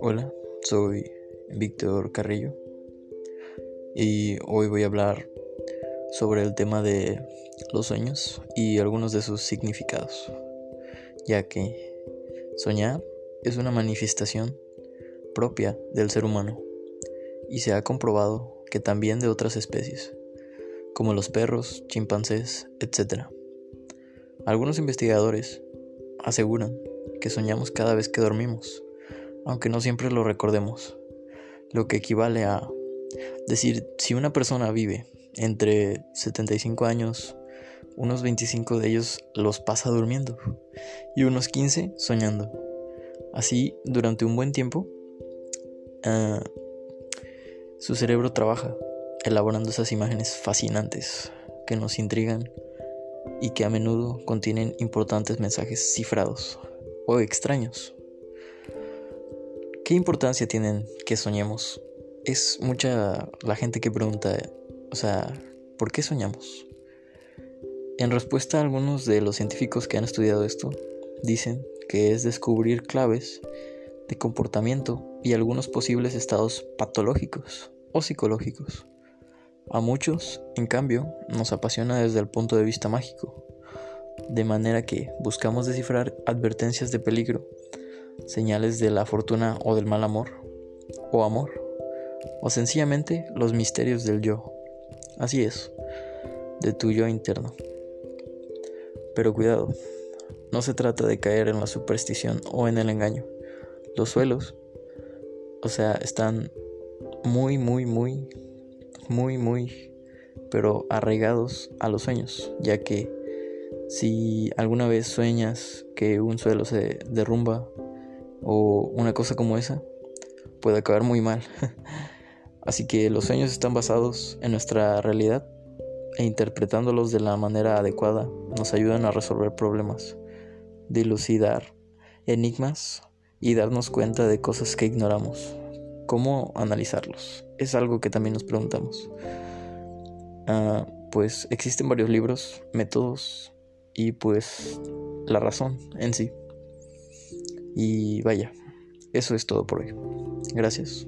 Hola, soy Víctor Carrillo y hoy voy a hablar sobre el tema de los sueños y algunos de sus significados, ya que soñar es una manifestación propia del ser humano y se ha comprobado que también de otras especies, como los perros, chimpancés, etc. Algunos investigadores aseguran que soñamos cada vez que dormimos, aunque no siempre lo recordemos, lo que equivale a decir si una persona vive entre 75 años, unos 25 de ellos los pasa durmiendo y unos 15 soñando. Así, durante un buen tiempo, ah, su cerebro trabaja elaborando esas imágenes fascinantes que nos intrigan y que a menudo contienen importantes mensajes cifrados o extraños. ¿Qué importancia tienen que soñemos? Es mucha la gente que pregunta, o sea, ¿por qué soñamos? En respuesta a algunos de los científicos que han estudiado esto, dicen que es descubrir claves de comportamiento y algunos posibles estados patológicos o psicológicos. A muchos, en cambio, nos apasiona desde el punto de vista mágico, de manera que buscamos descifrar advertencias de peligro, señales de la fortuna o del mal amor, o amor, o sencillamente los misterios del yo. Así es, de tu yo interno. Pero cuidado, no se trata de caer en la superstición o en el engaño. Los suelos, o sea, están muy, muy, muy, muy, muy, pero arraigados a los sueños, ya que si alguna vez sueñas que un suelo se derrumba o una cosa como esa, puede acabar muy mal. Así que los sueños están basados en nuestra realidad e interpretándolos de la manera adecuada nos ayudan a resolver problemas, dilucidar enigmas y darnos cuenta de cosas que ignoramos. ¿Cómo analizarlos? Es algo que también nos preguntamos. Ah, pues existen varios libros, métodos y pues la razón en sí. Y vaya, eso es todo por hoy. Gracias.